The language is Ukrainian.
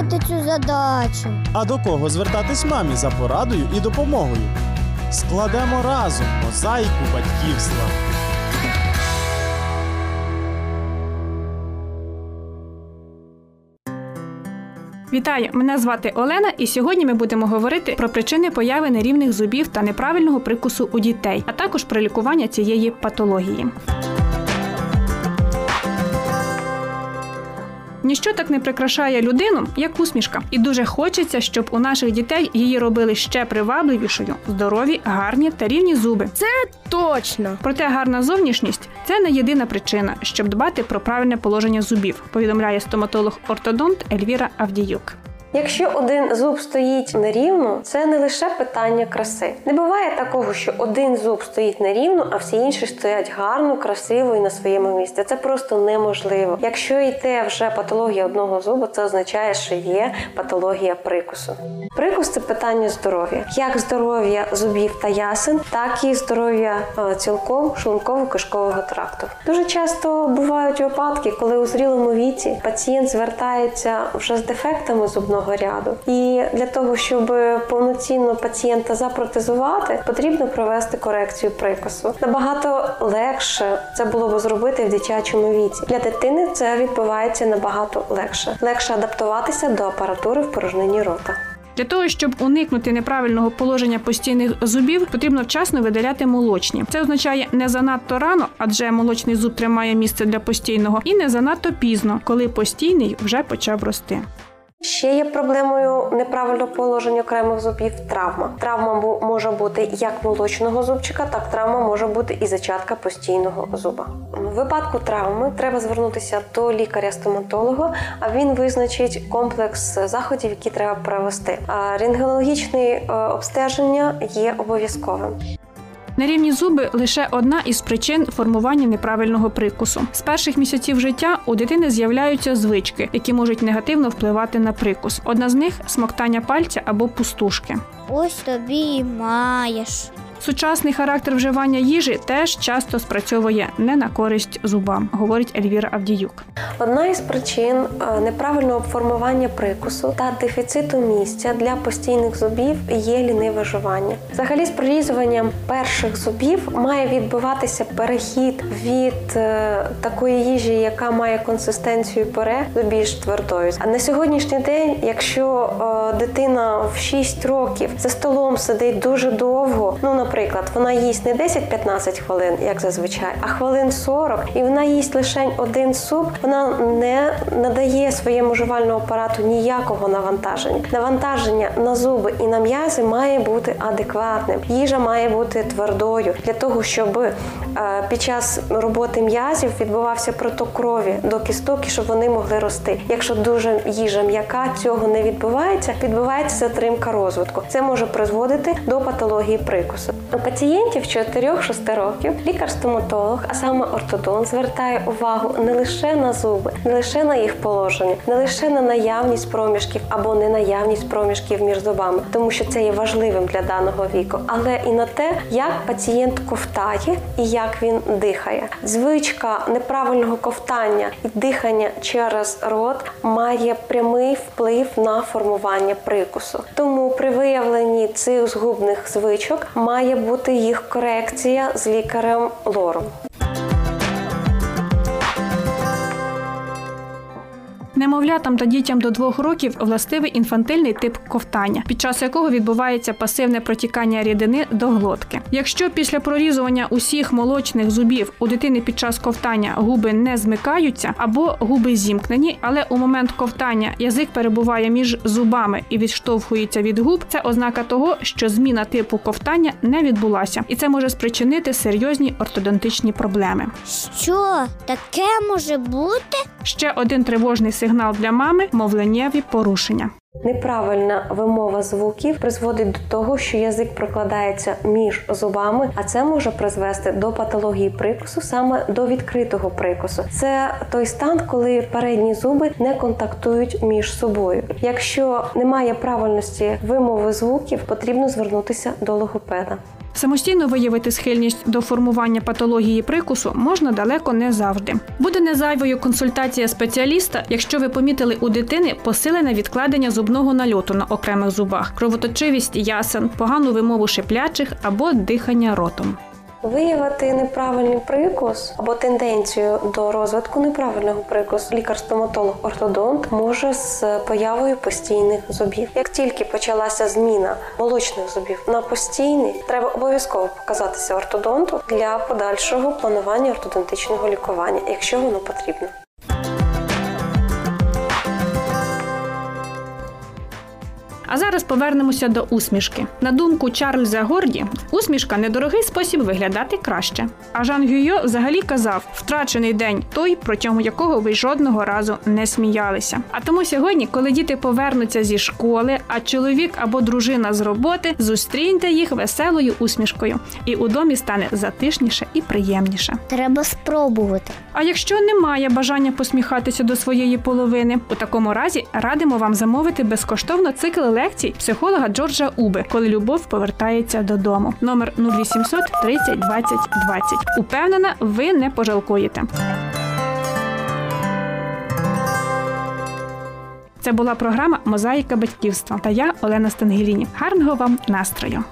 виправити цю задачу. А до кого звертатись мамі за порадою і допомогою? Складемо разом мозаїку батьківства. Вітаю! Мене звати Олена, і сьогодні ми будемо говорити про причини появи нерівних зубів та неправильного прикусу у дітей, а також про лікування цієї патології. Ніщо так не прикрашає людину, як усмішка, і дуже хочеться, щоб у наших дітей її робили ще привабливішою, здорові, гарні та рівні зуби. Це точно. Проте гарна зовнішність це не єдина причина, щоб дбати про правильне положення зубів, повідомляє стоматолог-ортодонт Ельвіра Авдіюк. Якщо один зуб стоїть нерівно, це не лише питання краси. Не буває такого, що один зуб стоїть нерівно, а всі інші стоять гарно, красиво і на своєму місці. Це просто неможливо. Якщо йде вже патологія одного зубу, це означає, що є патологія прикусу. Прикус це питання здоров'я, як здоров'я зубів та ясен, так і здоров'я е, цілком шлунково-кишкового тракту. Дуже часто бувають випадки, коли у зрілому віці пацієнт звертається вже з дефектами зубного ряду, і для того, щоб повноцінно пацієнта запротезувати, потрібно провести корекцію прикусу. Набагато легше це було б зробити в дитячому віці. Для дитини це відбувається набагато легше. Легше адаптуватися до апаратури в порожнині рота. Для того, щоб уникнути неправильного положення постійних зубів, потрібно вчасно видаляти молочні. Це означає не занадто рано, адже молочний зуб тримає місце для постійного, і не занадто пізно, коли постійний вже почав рости. Ще є проблемою неправильного положення окремих зубів травма. Травма може бути як молочного зубчика, так травма може бути і зачатка постійного зуба. У випадку травми треба звернутися до лікаря-стоматолога, а він визначить комплекс заходів, які треба провести. А рентгенологічне обстеження є обов'язковим. Нерівні зуби лише одна із причин формування неправильного прикусу. З перших місяців життя у дитини з'являються звички, які можуть негативно впливати на прикус. Одна з них смоктання пальця або пустушки. Ось тобі і маєш. Сучасний характер вживання їжі теж часто спрацьовує не на користь зубам, говорить Ельвіра Авдіюк. Одна із причин неправильного формування прикусу та дефіциту місця для постійних зубів є ліниве жування. Взагалі, з прорізуванням перших зубів має відбуватися перехід від е, такої їжі, яка має консистенцію пюре, до більш твердої. А на сьогоднішній день, якщо е, дитина в 6 років за столом сидить дуже довго, ну, наприклад, вона їсть не 10-15 хвилин, як зазвичай, а хвилин 40, і вона їсть лише один суп, вона не надає своєму жувальному апарату ніякого навантаження. Навантаження на зуби і на м'язи має бути адекватним. Їжа має бути твердою для того, щоб під час роботи м'язів відбувався проток крові до кісток, щоб вони могли рости. Якщо дуже їжа м'яка, цього не відбувається, відбувається затримка розвитку. Це може призводити до патології прикусу. У пацієнтів 4-6 років лікар-стоматолог, а саме ортодонт, звертає увагу не лише на зуби, не лише на їх положення, не лише на наявність проміжків або не наявність проміжків між зубами, тому що це є важливим для даного віку, але і на те, як пацієнт ковтає і як він дихає. Звичка неправильного ковтання і дихання через рот має прямий вплив на формування прикусу. Тому при виявленні цих згубних звичок має бути їх корекція з лікарем лором. Немовлятам та дітям до двох років властивий інфантильний тип ковтання, під час якого відбувається пасивне протікання рідини до глотки. Якщо після прорізування усіх молочних зубів у дитини під час ковтання губи не змикаються або губи зімкнені, але у момент ковтання язик перебуває між зубами і відштовхується від губ, це ознака того, що зміна типу ковтання не відбулася, і це може спричинити серйозні ортодонтичні проблеми. Що таке може бути? Ще один тривожний сигнал для мами мовленнєві порушення. Неправильна вимова звуків призводить до того, що язик прокладається між зубами, а це може призвести до патології прикусу, саме до відкритого прикусу. Це той стан, коли передні зуби не контактують між собою. Якщо немає правильності вимови звуків, потрібно звернутися до логопеда. Самостійно виявити схильність до формування патології прикусу можна далеко не завжди. Буде незайвою консультація спеціаліста, якщо ви помітили у дитини посилене відкладення зубного нальоту на окремих зубах, кровоточивість ясен, погану вимову шиплячих або дихання ротом. Виявити неправильний прикус або тенденцію до розвитку неправильного прикусу лікар-стоматолог-ортодонт може з появою постійних зубів. Як тільки почалася зміна молочних зубів на постійний, треба обов'язково показатися ортодонту для подальшого планування ортодонтичного лікування, якщо воно потрібно. А зараз повернемося до усмішки. На думку Чарльза Горді, усмішка недорогий спосіб виглядати краще. А Жан Гюйо взагалі казав: втрачений день той, протягом якого ви жодного разу не сміялися. А тому сьогодні, коли діти повернуться зі школи, а чоловік або дружина з роботи, зустріньте їх веселою усмішкою, і у домі стане затишніше і приємніше. Треба спробувати. А якщо немає бажання посміхатися до своєї половини, у такому разі радимо вам замовити безкоштовно цикл лекцій психолога Джорджа Уби, коли любов повертається додому. Номер 0800 30 20 20. Упевнена, ви не пожалкуєте. Це була програма Мозаїка батьківства та я Олена Стангеліні. Гарного вам настрою!